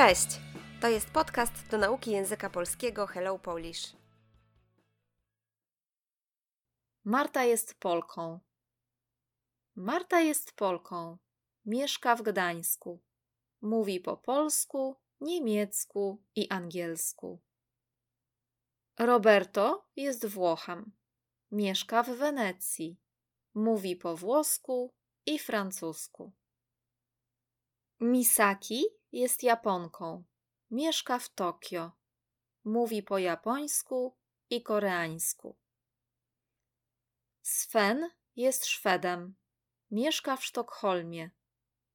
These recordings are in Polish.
Cześć! To jest podcast do nauki języka polskiego Hello Polish. Marta jest Polką. Marta jest Polką. Mieszka w Gdańsku. Mówi po polsku, niemiecku i angielsku. Roberto jest Włochem. Mieszka w Wenecji. Mówi po włosku i francusku. Misaki jest Japonką. Mieszka w Tokio. Mówi po japońsku i koreańsku. Sven jest Szwedem. Mieszka w Sztokholmie.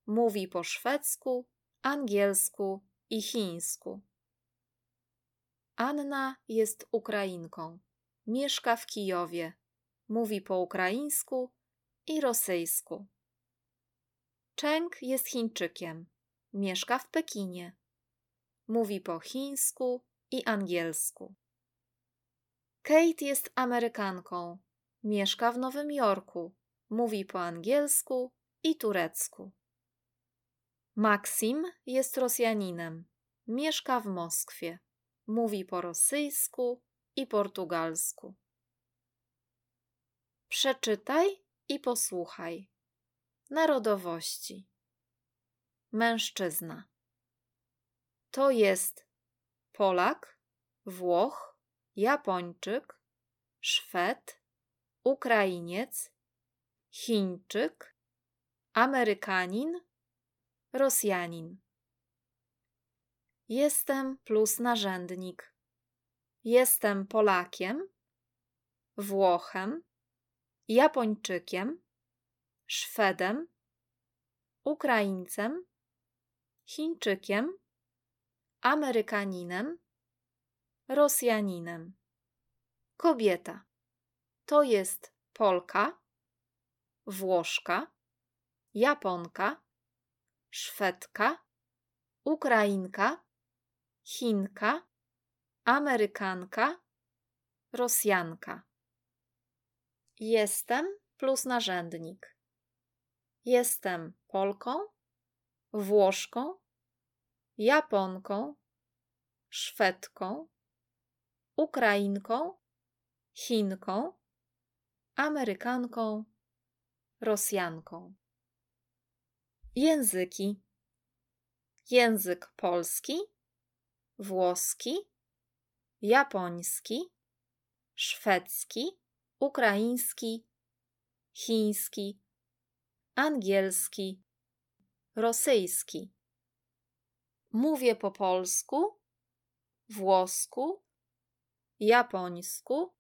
Mówi po szwedzku, angielsku i chińsku. Anna jest Ukrainką. Mieszka w Kijowie. Mówi po ukraińsku i rosyjsku. Cheng jest Chińczykiem. Mieszka w Pekinie. Mówi po chińsku i angielsku. Kate jest Amerykanką. Mieszka w Nowym Jorku. Mówi po angielsku i turecku. Maksim jest Rosjaninem. Mieszka w Moskwie. Mówi po rosyjsku i portugalsku. Przeczytaj i posłuchaj. Narodowości. Mężczyzna. To jest Polak, Włoch, Japończyk, Szwed, Ukrainiec, Chińczyk, Amerykanin, Rosjanin. Jestem plus narzędnik. Jestem Polakiem, Włochem, Japończykiem, Szwedem, Ukraińcem, Chińczykiem, Amerykaninem, Rosjaninem. Kobieta to jest Polka, Włoszka, Japonka, Szwedka, Ukrainka, Chinka, Amerykanka, Rosjanka. Jestem plus narzędnik. Jestem Polką, Włoszką, Japonką, Szwedką, Ukrainką, Chinką, Amerykanką, Rosjanką. Języki: język polski, włoski, japoński, szwedzki, ukraiński, chiński, angielski, rosyjski. Mówię po polsku, włosku, japońsku,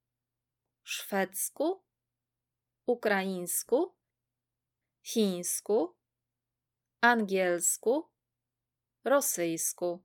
szwedzku, ukraińsku, chińsku, angielsku, rosyjsku.